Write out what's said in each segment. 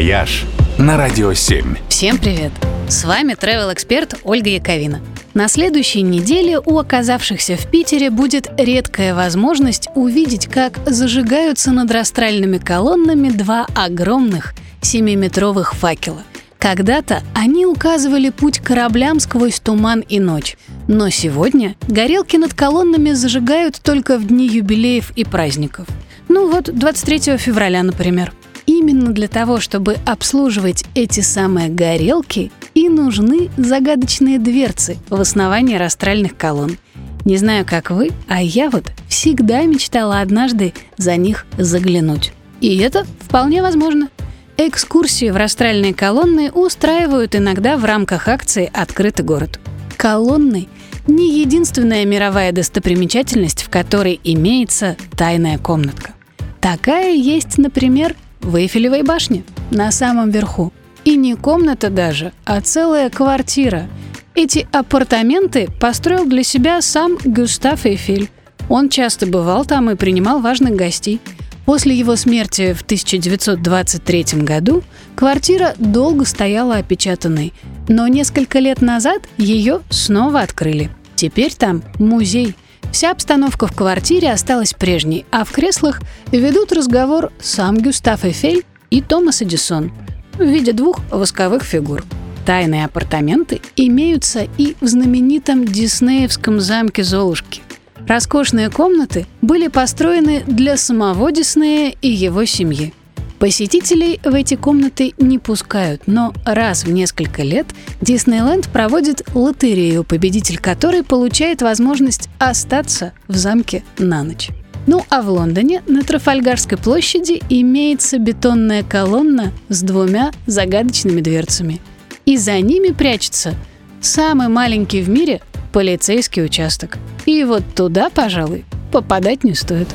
«Вояж» на Радио 7. Всем привет! С вами travel эксперт Ольга Яковина. На следующей неделе у оказавшихся в Питере будет редкая возможность увидеть, как зажигаются над растральными колоннами два огромных 7-метровых факела. Когда-то они указывали путь кораблям сквозь туман и ночь. Но сегодня горелки над колоннами зажигают только в дни юбилеев и праздников. Ну вот 23 февраля, например. Именно для того, чтобы обслуживать эти самые горелки, и нужны загадочные дверцы в основании растральных колонн. Не знаю, как вы, а я вот всегда мечтала однажды за них заглянуть. И это вполне возможно. Экскурсии в растральные колонны устраивают иногда в рамках акции «Открытый город». Колонны – не единственная мировая достопримечательность, в которой имеется тайная комнатка. Такая есть, например, в Эйфелевой башне, на самом верху. И не комната даже, а целая квартира. Эти апартаменты построил для себя сам Гюстав Эйфель. Он часто бывал там и принимал важных гостей – После его смерти в 1923 году квартира долго стояла опечатанной, но несколько лет назад ее снова открыли. Теперь там музей. Вся обстановка в квартире осталась прежней, а в креслах ведут разговор сам Гюстав Эйфель и Томас Эдисон в виде двух восковых фигур. Тайные апартаменты имеются и в знаменитом диснеевском замке Золушки. Роскошные комнаты были построены для самого Диснея и его семьи. Посетителей в эти комнаты не пускают, но раз в несколько лет Диснейленд проводит лотерею, победитель которой получает возможность остаться в замке на ночь. Ну а в Лондоне на Трафальгарской площади имеется бетонная колонна с двумя загадочными дверцами. И за ними прячется самый маленький в мире полицейский участок. И вот туда, пожалуй, попадать не стоит.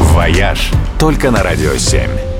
«Вояж» только на «Радио 7».